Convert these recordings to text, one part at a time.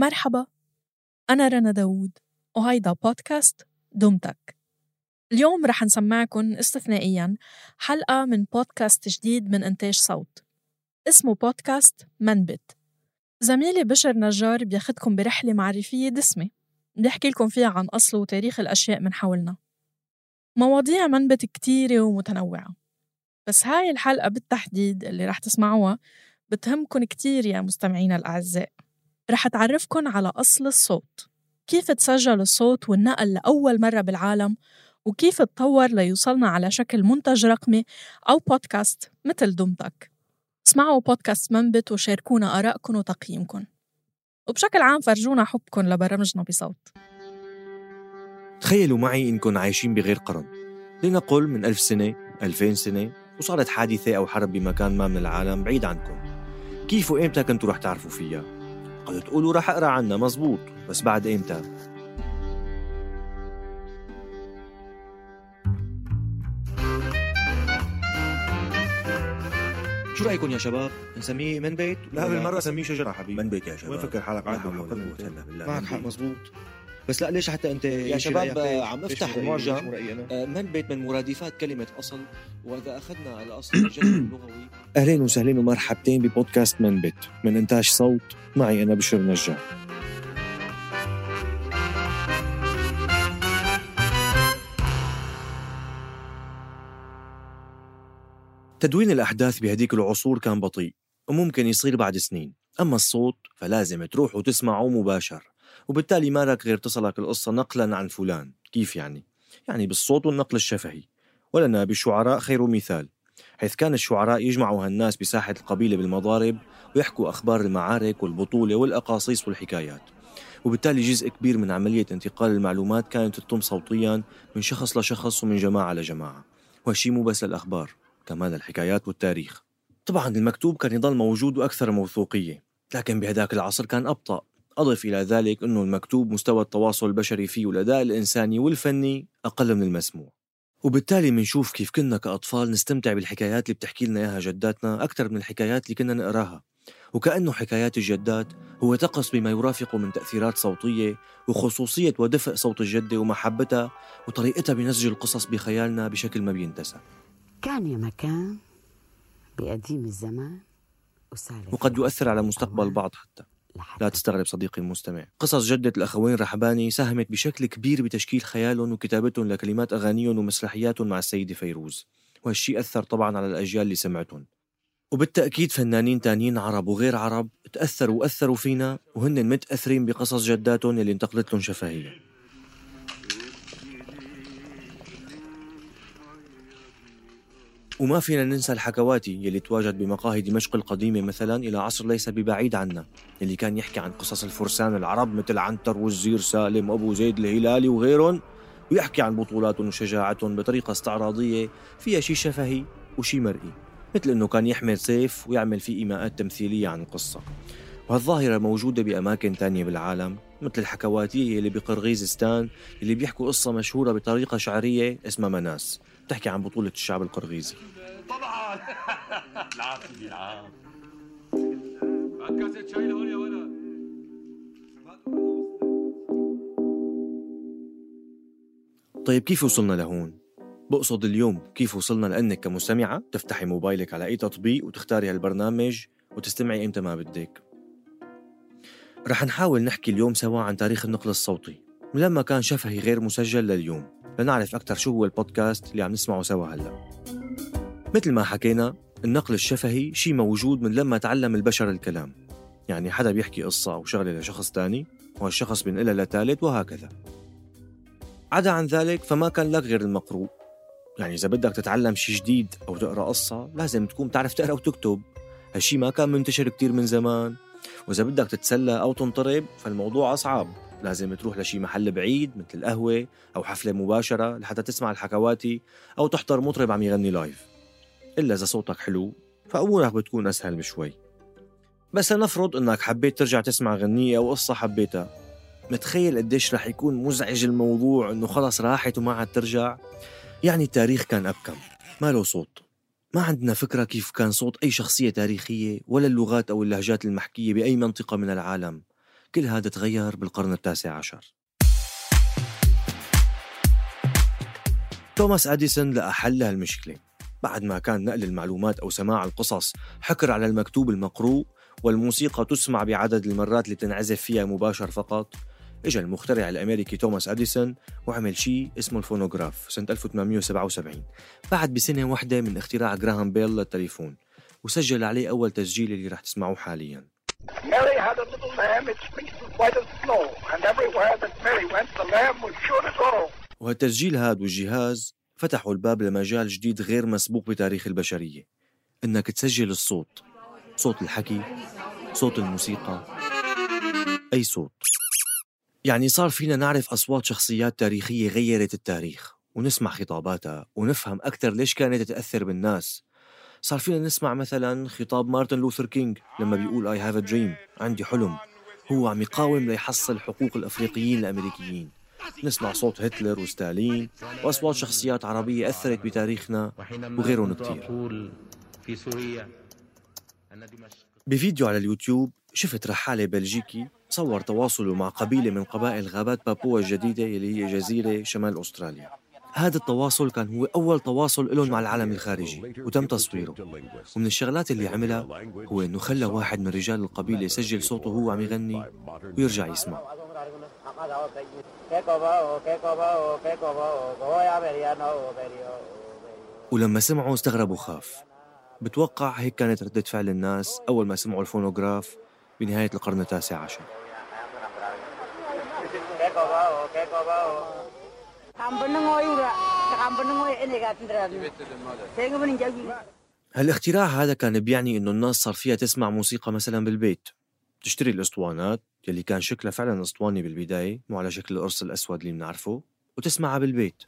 مرحبا. أنا رنا داوود وهيدا بودكاست دمتك اليوم رح نسمعكن استثنائيا حلقة من بودكاست جديد من إنتاج صوت. اسمه بودكاست منبت. زميلي بشر نجار بياخدكم برحلة معرفية دسمة. بيحكي لكم فيها عن أصل وتاريخ الأشياء من حولنا. مواضيع منبت كتيرة ومتنوعة. بس هاي الحلقة بالتحديد اللي رح تسمعوها بتهمكن كتير يا مستمعينا الأعزاء. رح تعرفكن على أصل الصوت. كيف تسجل الصوت والنقل لأول مرة بالعالم؟ وكيف تطور ليوصلنا على شكل منتج رقمي أو بودكاست مثل دمتك اسمعوا بودكاست منبت وشاركونا آرائكم وتقييمكم وبشكل عام فرجونا حبكم لبرامجنا بصوت. تخيلوا معي إنكم عايشين بغير قرن. لنقل من ألف سنة ألفين سنة وصارت حادثة أو حرب بمكان ما من العالم بعيد عنكم كيف وإمتى كنتوا رح تعرفوا فيها؟ قد تقولوا رح أقرأ عنها مزبوط بس بعد إمتى؟ شو رأيكم يا شباب؟ نسميه من بيت؟ لا بالمرة سميه شجرة حبيبي من بيت يا شباب وين فكر حالك عاد معك حق. مزبوط بس لا ليش حتى أنت يا شباب؟ عم أفتح؟ المعجم؟ آه، من بيت من مرادفات كلمة أصل وإذا أخذنا على الجذر اللغوي أهلين وسهلين ومرحبتين ببودكاست من بيت من إنتاج صوت معي أنا بشر نجار تدوين الأحداث بهديك العصور كان بطيء وممكن يصير بعد سنين أما الصوت فلازم تروح وتسمعه مباشر وبالتالي ما لك غير تصلك القصة نقلا عن فلان. كيف يعني؟ يعني بالصوت والنقل الشفهي. ولنا بالشعراء خير مثال. حيث كان الشعراء يجمعوا هالناس بساحة القبيلة بالمضارب ويحكوا أخبار المعارك والبطولة والأقاصيص والحكايات. وبالتالي جزء كبير من عملية انتقال المعلومات كانت تتم صوتيا من شخص لشخص ومن جماعة لجماعة. وهالشي مو بس للأخبار كمان الحكايات والتاريخ. طبعا المكتوب كان يضل موجود وأكثر موثوقية لكن بهداك العصر كان أبطأ. أضف إلى ذلك أنه المكتوب مستوى التواصل البشري فيه والأداء الإنساني والفني أقل من المسموع. وبالتالي منشوف كيف كنا كأطفال نستمتع بالحكايات اللي بتحكي لنا إياها جداتنا أكثر من الحكايات اللي كنا نقراها. وكأنه حكايات الجدات هو تقص بما يرافق من تأثيرات صوتية وخصوصية ودفء صوت الجدة ومحبتها وطريقتها بنسج القصص بخيالنا بشكل ما بينتسى كان يا مكان بقديم الزمان وقد يؤثر على مستقبل البعض حتى. لا تستغرب صديقي المستمع. قصص جدة الأخوين رحباني ساهمت بشكل كبير بتشكيل خيالهم وكتابتهم لكلمات أغانيهم ومسرحياتهم مع السيدة فيروز. وهالشي أثر طبعا على الأجيال اللي سمعتهم. وبالتأكيد فنانين تانيين عرب وغير عرب تأثروا وأثروا فينا وهن متأثرين بقصص جداتهم اللي انتقلت لهم شفهية وما فينا ننسى الحكواتي يلي تواجد بمقاهي دمشق القديمة مثلا إلى عصر ليس ببعيد عنا اللي كان يحكي عن قصص الفرسان العرب مثل عنتر والزير سالم وأبو زيد الهلالي وغيرهم ويحكي عن بطولاتهم وشجاعتهم بطريقة استعراضية فيها شي شفهي وشي مرئي مثل إنه كان يحمل سيف ويعمل فيه إيماءات تمثيلية عن القصة وهالظاهرة موجودة بأماكن تانية بالعالم مثل الحكواتية اللي بقرغيزستان اللي بيحكوا قصة مشهورة بطريقة شعرية اسمها مناس. بتحكي عن بطولة الشعب القرغيزي. طبعا لهون يا ولد طيب كيف وصلنا لهون؟ بقصد اليوم كيف وصلنا لأنك كمستمعة تفتحي موبايلك على أي تطبيق وتختاري هالبرنامج وتستمعي إمتى ما بدك. رح نحاول نحكي اليوم سوا عن تاريخ النقل الصوتي من لما كان شفهي غير مسجل لليوم. لنعرف أكثر شو هو البودكاست اللي عم نسمعه سوا هلأ. مثل ما حكينا النقل الشفهي شيء موجود من لما تعلم البشر الكلام. يعني حدا بيحكي قصة أو شغلة لشخص تاني وهالشخص بينقلها لثالث وهكذا. عدا عن ذلك فما كان لك غير المقروء. يعني إذا بدك تتعلم شيء جديد أو تقرأ قصة لازم تكون تعرف تقرأ وتكتب. هالشي ما كان منتشر كتير من زمان. وإذا بدك تتسلى أو تنطرب فالموضوع أصعب. لازم تروح لشي محل بعيد مثل القهوة أو حفلة مباشرة لحتى تسمع الحكواتي أو تحضر مطرب عم يغني لايف إلا إذا صوتك حلو فأمورك بتكون أسهل بشوي. بس لنفرض إنك حبيت ترجع تسمع غنية أو قصة حبيتها. متخيل قديش رح يكون مزعج الموضوع إنه خلص راحت وما عاد ترجع؟ يعني التاريخ كان أبكم ما له صوت. ما عندنا فكرة كيف كان صوت أي شخصية تاريخية ولا اللغات أو اللهجات المحكية بأي منطقة من العالم. كل هذا تغير بالقرن التاسع عشر. توماس أديسون لقى حل لهالمشكلة بعد ما كان نقل المعلومات أو سماع القصص حكر على المكتوب المقروء والموسيقى تسمع بعدد المرات اللي تنعزف فيها مباشر فقط. اجى المخترع الأمريكي توماس أديسون وعمل شيء اسمه الفونوغراف سنة 1877 بعد بسنة واحدة من اختراع جراهام بيل للتليفون وسجل عليه أول تسجيل اللي رح تسمعوه حاليا. Mary had a little lamb, its fleece was white as snow, and everywhere that Mary went, the lamb was sure to go. وهالتسجيل هاد والجهاز فتحوا الباب لمجال جديد غير مسبوق بتاريخ البشرية. إنك تسجل الصوت. صوت الحكي صوت الموسيقى. أي صوت. يعني صار فينا نعرف أصوات شخصيات تاريخية غيرت التاريخ ونسمع خطاباتها ونفهم أكثر ليش كانت تأثر بالناس. صار فينا نسمع مثلا خطاب مارتن لوثر كينج لما بيقول I have a dream عندي حلم. هو عم يقاوم ليحصل حقوق الأفريقيين الأمريكيين. نسمع صوت هتلر وستالين وأصوات شخصيات عربية أثرت بتاريخنا وغيرهم دمشق بفيديو على اليوتيوب شفت رحالة بلجيكي صور تواصله مع قبيلة من قبائل غابات بابوا الجديدة اللي هي جزيرة شمال أستراليا. هذا التواصل كان هو أول تواصل لهم مع العالم الخارجي وتم تصويره. ومن الشغلات اللي عملها هو إنه خلى واحد من رجال القبيلة يسجل صوته وهو عم يغني ويرجع يسمع. ولما سمعوا استغربوا خاف. بتوقع هيك كانت ردة فعل الناس أول ما سمعوا الفونوغراف بنهاية القرن التاسع عشر. هالاختراع هذا كان بيعني إنه الناس صار فيها تسمع موسيقى مثلا بالبيت. تشتري الأسطوانات يلي كان شكلها فعلا أسطواني بالبداية مو على شكل القرص الأسود اللي بنعرفه وتسمعها بالبيت.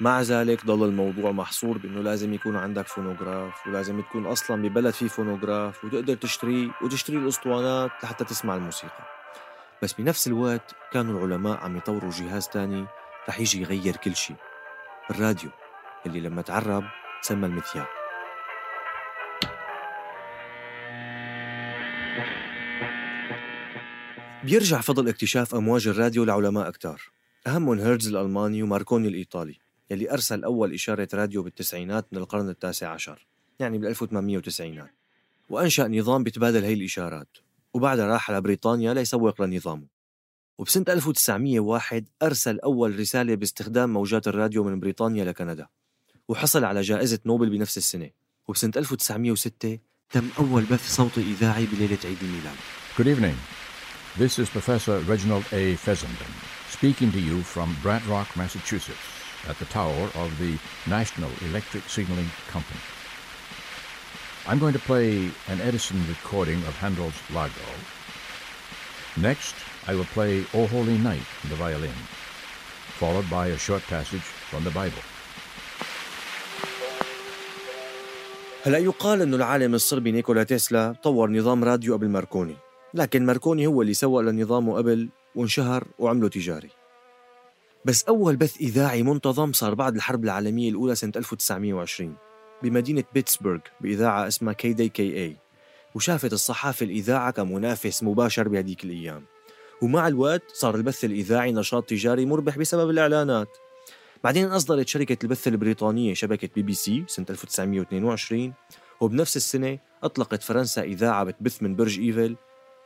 مع ذلك ضل الموضوع محصور بإنه لازم يكون عندك فونوغراف ولازم تكون أصلا ببلد فيه فونوغراف وتقدر تشتريه وتشتري الأسطوانات لحتى تسمع الموسيقى. بس بنفس الوقت كانوا العلماء عم يطوروا جهاز تاني رح يجي يغير كل شيء الراديو اللي لما تعرب سمى المذياع بيرجع فضل اكتشاف أمواج الراديو لعلماء كتار أهمهم هيرتز الألماني وماركوني الإيطالي يلي أرسل أول إشارة راديو بالتسعينات من القرن التاسع عشر يعني بال 1890 وأنشأ نظام بيتبادل هي الإشارات. وبعدها راح على بريطانيا ليسوق لنظامه وبسنة 1901 أرسل أول رسالة باستخدام موجات الراديو من بريطانيا لكندا وحصل على جائزة نوبل بنفس السنة وبسنة 1906 تم أول بث صوتي إذاعي بليلة عيد الميلاد Good evening. This is Professor Reginald A. Fessenden speaking to you from Brant Rock, Massachusetts, at the tower of the National Electric Signaling Company. I'm going to play an Edison recording of Handel's Lago. Next, I will play O Holy Night on the violin, followed by a short passage from the Bible. هلا يقال انه العالم الصربي نيكولا تسلا طور نظام راديو قبل ماركوني لكن ماركوني هو اللي سوق لنظامه قبل وانشهر وعمله تجاري بس أول بث إذاعي منتظم صار بعد الحرب العالمية الأولى سنة 1920 بمدينة بيتسبرغ بإذاعة اسمها كي دي كي اي وشافت الصحافة الإذاعة كمنافس مباشر بهديك الأيام. ومع الوقت صار البث الإذاعي نشاط تجاري مربح بسبب الإعلانات. بعدين أصدرت شركة البث البريطانية شبكة بي بي سي سنة 1922 وبنفس السنة أطلقت فرنسا إذاعة بتبث من برج إيفل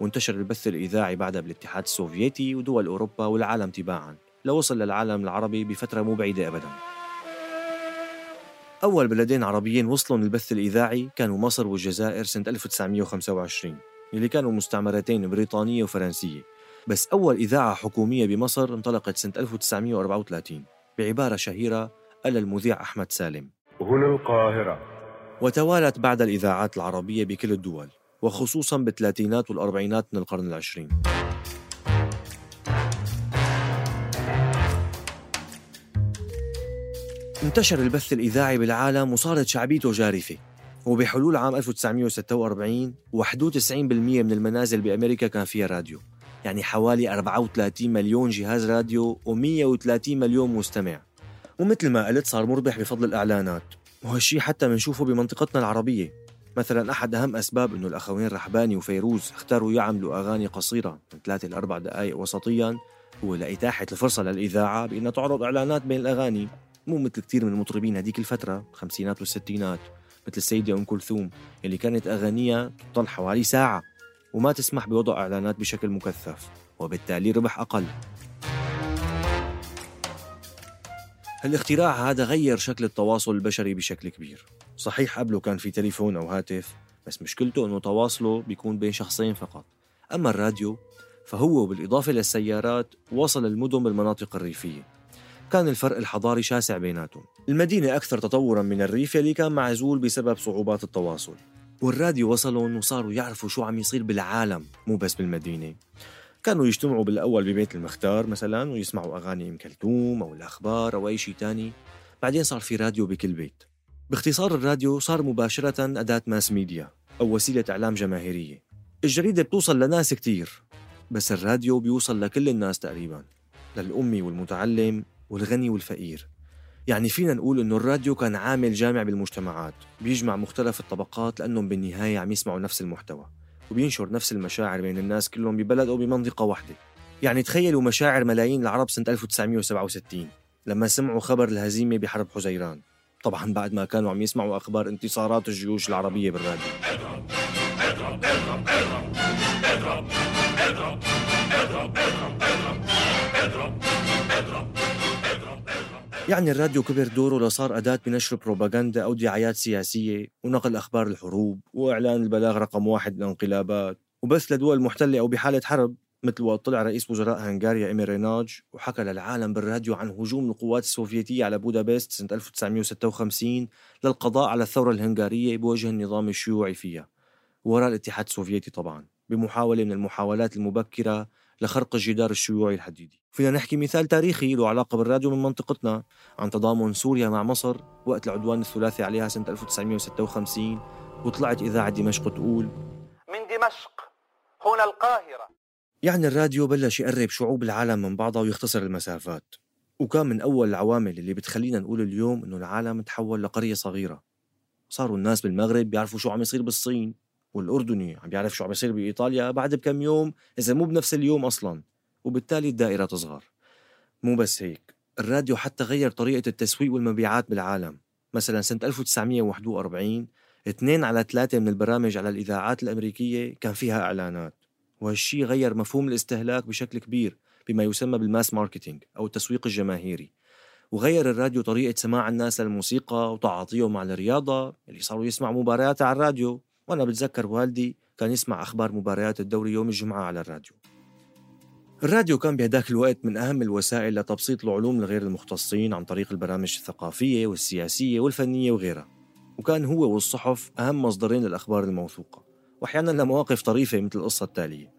وانتشر البث الإذاعي بعدها بالاتحاد السوفيتي ودول أوروبا والعالم تباعاً. لوصل للعالم العربي بفترة مو بعيدة أبداً. أول بلدين عربيين وصلوا البث الإذاعي كانوا مصر والجزائر سنة 1925 اللي كانوا مستعمرتين بريطانية وفرنسية. بس أول إذاعة حكومية بمصر انطلقت سنة 1934 بعبارة شهيرة قال المذيع أحمد سالم. هنا القاهرة. وتوالت بعد الإذاعات العربية بكل الدول وخصوصا بالثلاثينات والأربعينات من القرن العشرين. انتشر البث الإذاعي بالعالم وصارت شعبيته جارفة. وبحلول عام 1946 91% من المنازل بأمريكا كان فيها راديو. يعني حوالي 34 مليون جهاز راديو و130 مليون مستمع. ومثل ما قلت صار مربح بفضل الإعلانات. وهالشي حتى منشوفه بمنطقتنا العربية. مثلا أحد أهم أسباب أنه الأخوين رحباني وفيروز اختاروا يعملوا أغاني قصيرة من ثلاثة لأربع دقائق وسطيا هو لإتاحة الفرصة للإذاعة بأنها تعرض إعلانات بين الأغاني. مو مثل كثير من المطربين هذيك الفترة الخمسينات والستينات مثل السيدة أم كلثوم اللي كانت أغانيها تطل حوالي ساعة وما تسمح بوضع إعلانات بشكل مكثف وبالتالي ربح أقل. الاختراع هذا غير شكل التواصل البشري بشكل كبير. صحيح قبله كان في تليفون أو هاتف بس مشكلته أنه تواصله بيكون بين شخصين فقط. أما الراديو فهو بالإضافة للسيارات وصل المدن بالمناطق الريفية. كان الفرق الحضاري شاسع بيناتهم. المدينة أكثر تطورا من الريف يلي كان معزول بسبب صعوبات التواصل. والراديو وصلهم وصاروا يعرفوا شو عم يصير بالعالم مو بس بالمدينة. كانوا يجتمعوا بالأول ببيت المختار مثلا ويسمعوا أغاني أم كلثوم أو الأخبار أو أي شيء تاني. بعدين صار في راديو بكل بيت. باختصار الراديو صار مباشرة أداة mass media أو وسيلة إعلام جماهيرية. الجريدة بتوصل لناس كتير بس الراديو بيوصل لكل الناس تقريبا للأمي والمتعلم والغني والفقير. يعني فينا نقول إنه الراديو كان عامل جامع بالمجتمعات بيجمع مختلف الطبقات لأنهم بالنهاية عم يسمعوا نفس المحتوى وبينشر نفس المشاعر بين الناس كلهم ببلد أو بمنطقة واحدة. يعني تخيلوا مشاعر ملايين العرب سنة 1967 لما سمعوا خبر الهزيمة بحرب حزيران. طبعا بعد ما كانوا عم يسمعوا أخبار انتصارات الجيوش العربية بالراديو. اضرب اضرب اضرب اضرب اضرب يعني الراديو كبر دوره لصار أداة بنشر بروباغندا أو دعايات سياسية ونقل أخبار الحروب وإعلان البلاغ رقم واحد للانقلابات وبث لدول محتلة أو بحالة حرب مثل وقت طلع رئيس وزراء هنغاريا إيمي ريناج وحكى للعالم بالراديو عن هجوم القوات السوفيتية على بودابست سنة 1956 للقضاء على الثورة الهنغارية بوجه النظام الشيوعي فيها. وراء الاتحاد السوفيتي طبعا. بمحاولة من المحاولات المبكرة لخرق الجدار الشيوعي الحديدي. فينا نحكي مثال تاريخي له علاقة بالراديو من منطقتنا عن تضامن سوريا مع مصر وقت العدوان الثلاثي عليها سنة 1956 وطلعت إذاعة دمشق تقول من دمشق هنا القاهرة. يعني الراديو بلش يقرب شعوب العالم من بعضها ويختصر المسافات. وكان من أول العوامل اللي بتخلينا نقول اليوم إنه العالم تحول لقرية صغيرة. صاروا الناس بالمغرب بيعرفوا شو عم يصير بالصين. والأردني عم بيعرف شو عم يصير بإيطاليا بعد بكم يوم إذا مو بنفس اليوم أصلا وبالتالي الدائرة تصغر. مو بس هيك الراديو حتى غير طريقة التسويق والمبيعات بالعالم. مثلا سنة 1941 اثنين على ثلاثة من البرامج على الإذاعات الأمريكية كان فيها إعلانات. وهالشي غير مفهوم الاستهلاك بشكل كبير بما يسمى بال mass marketing أو التسويق الجماهيري. وغير الراديو طريقة سماع الناس للموسيقى وتعاطيهم على الرياضة اللي صاروا يسمعوا مباريات على الراديو. وأنا بتذكر والدي كان يسمع أخبار مباريات الدوري يوم الجمعة على الراديو. الراديو كان بهداك الوقت من أهم الوسائل لتبسيط العلوم لغير المختصين عن طريق البرامج الثقافية والسياسية والفنية وغيرها. وكان هو والصحف أهم مصدرين للأخبار الموثوقة وأحيانا لمواقف طريفة مثل القصة التالية.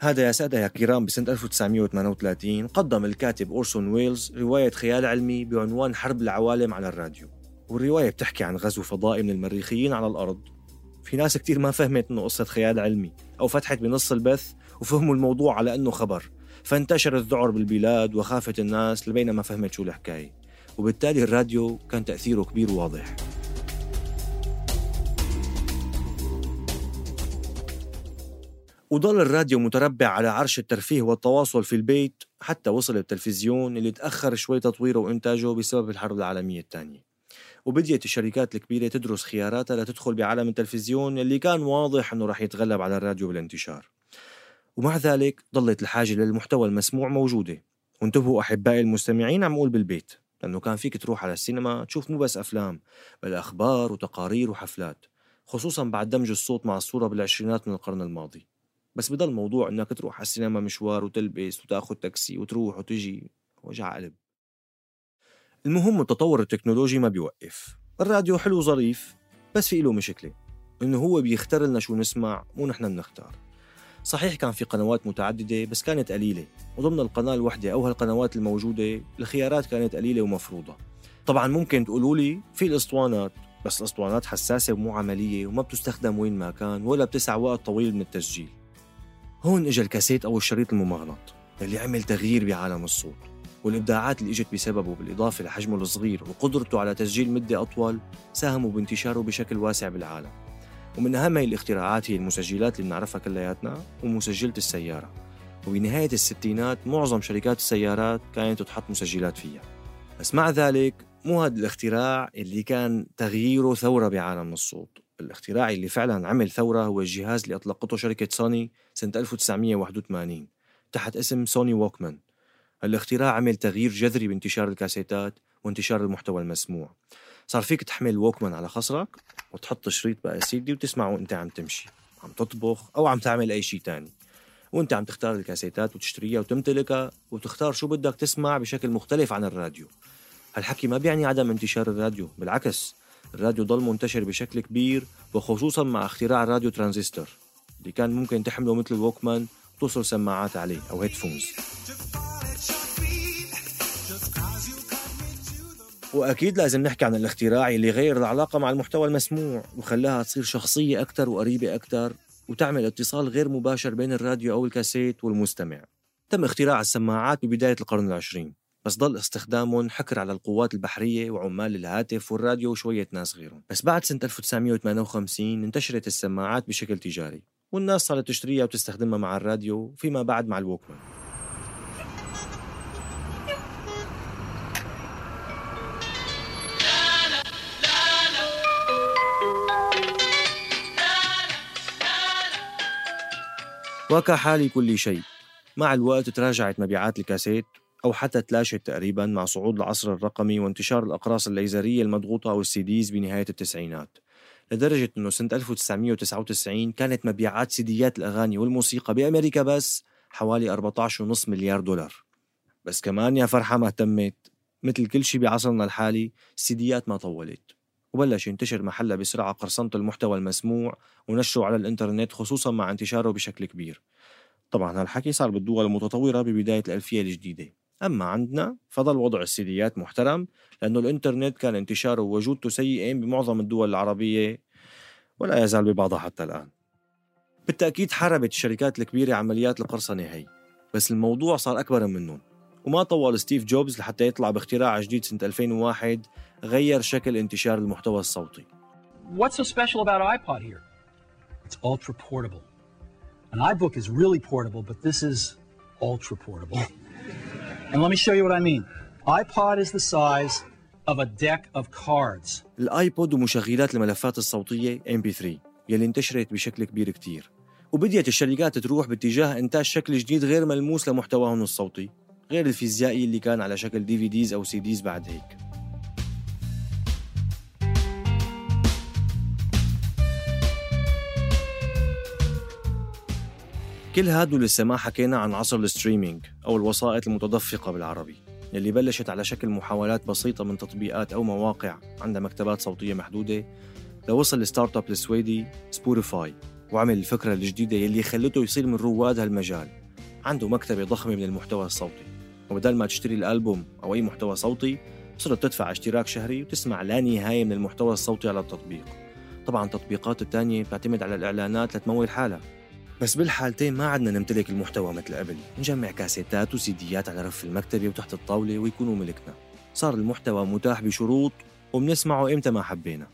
هذا يا سادة يا كرام بسنة 1938 قدم الكاتب أورسون ويلز رواية خيال علمي بعنوان حرب العوالم على الراديو. والرواية بتحكي عن غزو فضائي من المريخيين على الأرض في ناس كتير ما فهمت إنه قصة خيال علمي أو فتحت بنص البث وفهموا الموضوع على إنه خبر. فانتشر الذعر بالبلاد وخافت الناس لبين ما فهمت شو الحكاية. وبالتالي الراديو كان تأثيره كبير وواضح. وضل الراديو متربع على عرش الترفيه والتواصل في البيت حتى وصل التلفزيون اللي تأخر شوي تطويره وإنتاجه بسبب الحرب العالمية الثانية. وبديت الشركات الكبيرة تدرس خياراتها لتدخل بعالم التلفزيون اللي كان واضح أنه رح يتغلب على الراديو بالانتشار. ومع ذلك ظلت الحاجة للمحتوى المسموع موجودة. وانتبهوا أحبائي المستمعين عم أقول بالبيت لأنه كان فيك تروح على السينما تشوف مو بس أفلام بل أخبار وتقارير وحفلات خصوصا بعد دمج الصوت مع الصورة بالعشرينات من القرن الماضي. بس بضل موضوع إنك تروح على السينما مشوار وتلبس وتاخذ تاكسي وتروح وتجي وجع قلب. المهم التطور التكنولوجي ما بيوقف. الراديو حلو ظريف بس في له مشكلة إنه هو بيختار لنا شو نسمع مو نحن بنختار. صحيح كان في قنوات متعددة بس كانت قليلة وضمن القناة الوحدة أو هالقنوات الموجودة الخيارات كانت قليلة ومفروضة. طبعا ممكن تقولوا لي في الاسطوانات بس الاسطوانات حساسة ومو عملية وما بتستخدم وين ما كان ولا بتسع وقت طويل من التسجيل. هون اجى الكاسيت أو الشريط الممغنط اللي عمل تغيير بعالم الصوت. والإبداعات اللي إجت بسببه بالإضافة لحجمه الصغير وقدرته على تسجيل مدة أطول ساهموا بانتشاره بشكل واسع بالعالم. ومن أهم هي الاختراعات هي المسجلات اللي بنعرفها كلياتنا ومسجلة السيارة. وبنهايه الستينات معظم شركات السيارات كانت تحط مسجلات فيها. بس مع ذلك مو هذا الاختراع اللي كان تغييره ثورة بعالم الصوت. الاختراع اللي فعلا عمل ثورة هو الجهاز اللي أطلقته شركة سوني سنة 1981 تحت اسم سوني ووكمان. الاختراع عمل تغيير جذري بانتشار الكاسيتات وانتشار المحتوى المسموع. صار فيك تحمل ووكمان على خصرك وتحط شريط بقى سيدي وتسمعه وانت عم تمشي عم تطبخ أو عم تعمل أي شيء تاني. وانت عم تختار الكاسيتات وتشتريها وتمتلكها وتختار شو بدك تسمع بشكل مختلف عن الراديو. هالحكي ما بيعني عدم انتشار الراديو بالعكس الراديو ضل منتشر بشكل كبير وخصوصا مع اختراع الراديو ترانزستور اللي كان ممكن تحمله مثل ال Walkman وتوصل سماعات عليه أو headphones وأكيد لازم نحكي عن الاختراع اللي غير العلاقة مع المحتوى المسموع وخلاها تصير شخصية أكثر وقريبة أكثر وتعمل اتصال غير مباشر بين الراديو أو الكاسيت والمستمع. تم اختراع السماعات ببداية القرن العشرين بس ضل استخدامهم حكر على القوات البحرية وعمال الهاتف والراديو وشوية ناس غيرهم. بس بعد سنة 1958 انتشرت السماعات بشكل تجاري والناس صارت تشتريها وتستخدمها مع الراديو فيما بعد مع الووكمان. وكحال كل شيء. مع الوقت تراجعت مبيعات الكاسيت أو حتى تلاشت تقريبا مع صعود العصر الرقمي وانتشار الأقراص الليزرية المضغوطة أو السيديز بنهاية التسعينات. لدرجة أنه سنة 1999 كانت مبيعات سيديات الأغاني والموسيقى بأمريكا بس حوالي 14.5 مليار دولار. بس كمان يا فرحة ما اهتمت. مثل كل شيء بعصرنا الحالي السيديات ما طولت. وبلش ينتشر محلها بسرعة قرصنة المحتوى المسموع ونشره على الإنترنت خصوصا مع انتشاره بشكل كبير. طبعا هالحكي صار بالدول المتطورة ببداية الألفية الجديدة. أما عندنا فضل وضع السيديات محترم لأنه الإنترنت كان انتشاره ووجودته سيئين بمعظم الدول العربية ولا يزال ببعضها حتى الآن. بالتأكيد حاربت الشركات الكبيرة عمليات القرصنة هي بس الموضوع صار أكبر منهم وما طول ستيف جوبز لحتى يطلع باختراع جديد سنة 2001 غير شكل انتشار المحتوى الصوتي What's so special about iPod here? It's ultra portable. An iBook is really portable, but this is ultra portable. And let me show you what I mean. iPod is the size of a deck of cards. الآيبود ومشغلات الملفات الصوتية MP3 يلي انتشرت بشكل كبير كتير وبديت الشركات تروح باتجاه إنتاج شكل جديد غير ملموس لمحتواهم الصوتي غير الفيزيائي اللي كان على شكل DVDs أو CDs بعد هيك. كل هادو لسه ما حكينا عن عصر ال streaming أو الوسائط المتدفقة بالعربي يلي بلشت على شكل محاولات بسيطة من تطبيقات أو مواقع عندها مكتبات صوتية محدودة لوصل ال start-up السويدي Spotify وعمل الفكرة الجديدة يلي خلته يصير من رواد هالمجال. عنده مكتبة ضخمة من المحتوى الصوتي. وبدل ما تشتري الألبوم أو أي محتوى صوتي صرت تدفع اشتراك شهري وتسمع لا نهاية من المحتوى الصوتي على التطبيق. طبعا التطبيقات التانية بتعتمد على الإعلانات لتمول حالها. بس بالحالتين ما عدنا نمتلك المحتوى مثل قبل. نجمع كاسيتات وسيديات على رف المكتبة وتحت الطاولة ويكونوا ملكنا. صار المحتوى متاح بشروط وبنسمعه إمتى ما حبينا.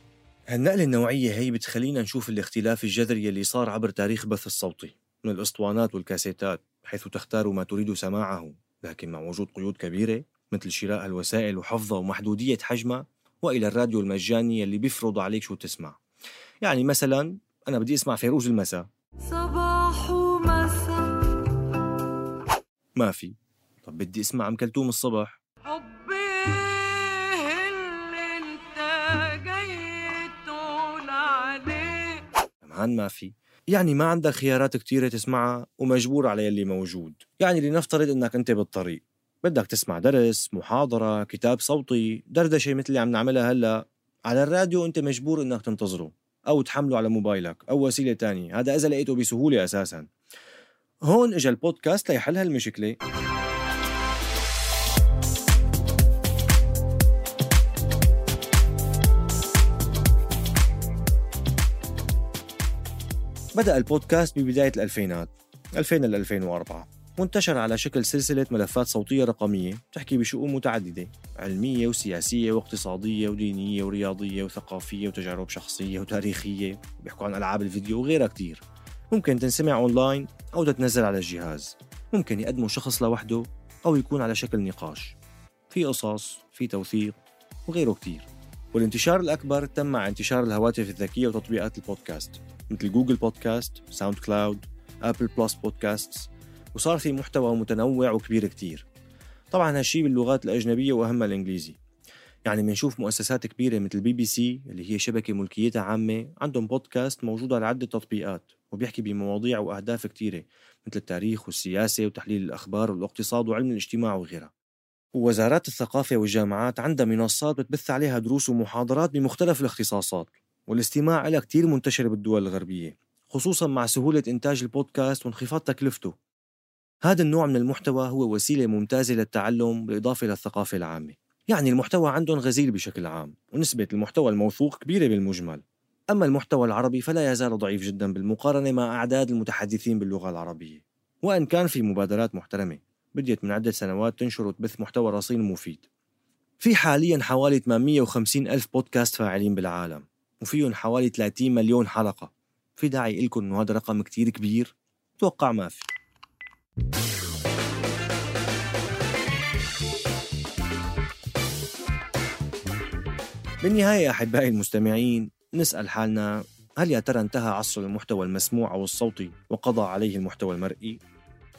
هالنقلة النوعية هي بتخلينا نشوف الاختلاف الجذري اللي صار عبر تاريخ البث الصوتي من الأسطوانات والكاسيتات حيث تختار ما تريد سماعه. لكن مع وجود قيود كبيرة مثل شراء الوسائل وحفظها ومحدودية حجمها وإلى الراديو المجاني اللي بيفرض عليك شو تسمع يعني مثلا أنا بدي أسمع فيروز المساء. صباح ومساء. ما في. طب بدي أسمع أم كلثوم الصبح. حبي اللي أنت جاي تقول عليه؟ كمان ما في. يعني ما عندك خيارات كتيرة تسمعها ومجبور على يلي موجود. يعني لنفترض إنك أنت بالطريق. بدك تسمع درس محاضرة كتاب صوتي دردشة مثل اللي عم نعملها هلأ. على الراديو أنت مجبور إنك تنتظره أو تحمله على موبايلك أو وسيلة تانية. هذا إذا لقيته بسهولة أساسا. هون اجى البودكاست ليحل هالمشكلة. بدأ البودكاست ببداية الألفينات 2000 ل 2004 وانتشر على شكل سلسلة ملفات صوتية رقمية تحكي بشؤون متعددة علمية وسياسية واقتصادية ودينية ورياضية وثقافية وتجارب شخصية وتاريخية بيحكوا عن ألعاب الفيديو وغيرها كتير. ممكن تنسمع أونلاين أو تتنزل على الجهاز. ممكن يقدمه شخص لوحده أو يكون على شكل نقاش. في قصص في توثيق وغيره كتير. والانتشار الأكبر تم مع انتشار الهواتف الذكية وتطبيقات البودكاست. مثل Google Podcast، SoundCloud، Apple Plus Podcast وصار في محتوى متنوع وكبير كتير. طبعا هالشي باللغات الأجنبية وأهمها الإنجليزي. يعني بنشوف مؤسسات كبيرة مثل بي بي سي اللي هي شبكة ملكيتها عامة عندهم بودكاست موجود على عدة تطبيقات وبيحكي بمواضيع وأهداف كتيرة مثل التاريخ والسياسة وتحليل الأخبار والاقتصاد وعلم الاجتماع وغيرها. ووزارات الثقافة والجامعات عندها منصات بتبث عليها دروس ومحاضرات بمختلف الاختصاصات. والاستماع لها كتير منتشر بالدول الغربية خصوصا مع سهولة إنتاج البودكاست وانخفاض تكلفته. هذا النوع من المحتوى هو وسيلة ممتازة للتعلم بالإضافة للثقافة العامة. يعني المحتوى عندهم غزير بشكل عام ونسبة المحتوى الموثوق كبيرة بالمجمل. أما المحتوى العربي فلا يزال ضعيف جدا بالمقارنة مع أعداد المتحدثين باللغة العربية. وإن كان في مبادرات محترمة بديت من عدة سنوات تنشر وتبث محتوى رصين مفيد. في حاليا حوالي 850 ألف بودكاست فاعلين بالعالم. وفيهم حوالي 30 مليون حلقة في داعي لكم إنه هذا رقم كتير كبير؟ توقع ما في بالنهاية أحبائي المستمعين نسأل حالنا هل يا ترى انتهى عصر المحتوى المسموع أو الصوتي وقضى عليه المحتوى المرئي؟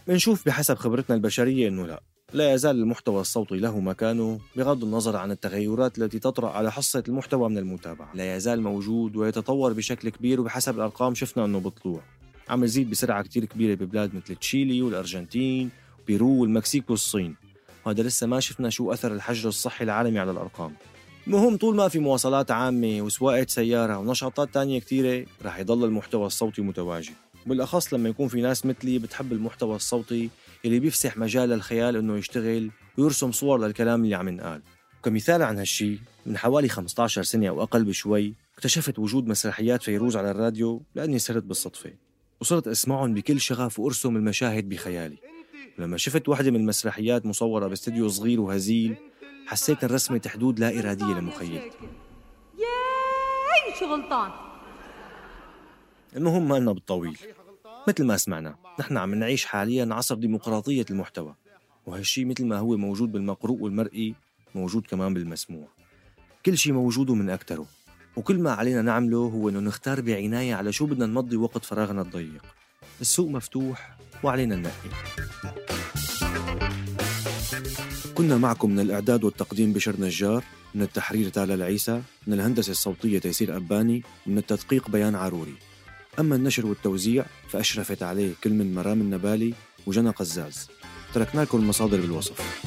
بنشوف بحسب خبرتنا البشرية إنه لا لا يزال المحتوى الصوتي له مكانه بغض النظر عن التغيرات التي تطرأ على حصة المحتوى من المتابعة. لا يزال موجود ويتطور بشكل كبير وبحسب الأرقام شفنا أنه بطلوع عم يزيد بسرعة كتير كبيرة ببلاد مثل تشيلي والأرجنتين وبيرو والمكسيك والصين. وهذا لسه ما شفنا شو أثر الحجر الصحي العالمي على الأرقام. المهم طول ما في مواصلات عامة وسواقة سيارة ونشاطات تانية كتيرة رح يضل المحتوى الصوتي متواجد. بالأخص لما يكون في ناس مثلي بتحب المحتوى الصوتي اللي بيفسح مجال للخيال إنه يشتغل ويرسم صور للكلام اللي عم ينقال. كمثال عن هالشي من حوالي 15 سنة أو أقل بشوي اكتشفت وجود مسرحيات فيروز على الراديو لأني صرت بالصدفة وصرت أسمعهم بكل شغف وأرسم المشاهد بخيالي. ولما شفت واحدة من المسرحيات مصورة باستديو صغير وهزيل حسيت الرسمة حدود لا إرادية لمخيلتي ياي شو غلطان؟ المهم ما لنا بالطويل مثل ما سمعنا نحن عم نعيش حاليا عصر ديمقراطية المحتوى وهالشي مثل ما هو موجود بالمقروء والمرئي موجود كمان بالمسموع. كل شيء موجود من أكتره وكل ما علينا نعمله هو أنه نختار بعناية على شو بدنا نمضي وقت فراغنا الضيق. السوق مفتوح وعلينا ننقي كنا معكم من الإعداد والتقديم بشر نجار من التحرير تالا العيسى من الهندسة الصوتية تيسير أباني من التدقيق بيان عروري. أما النشر والتوزيع فأشرفت عليه كل من مرام النبالي وجنى قزاز تركنا لكم المصادر بالوصف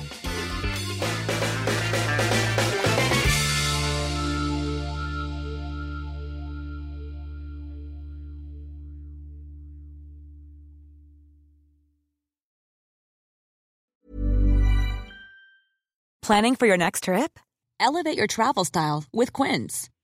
Planning for your next trip? Elevate your travel style with Quince.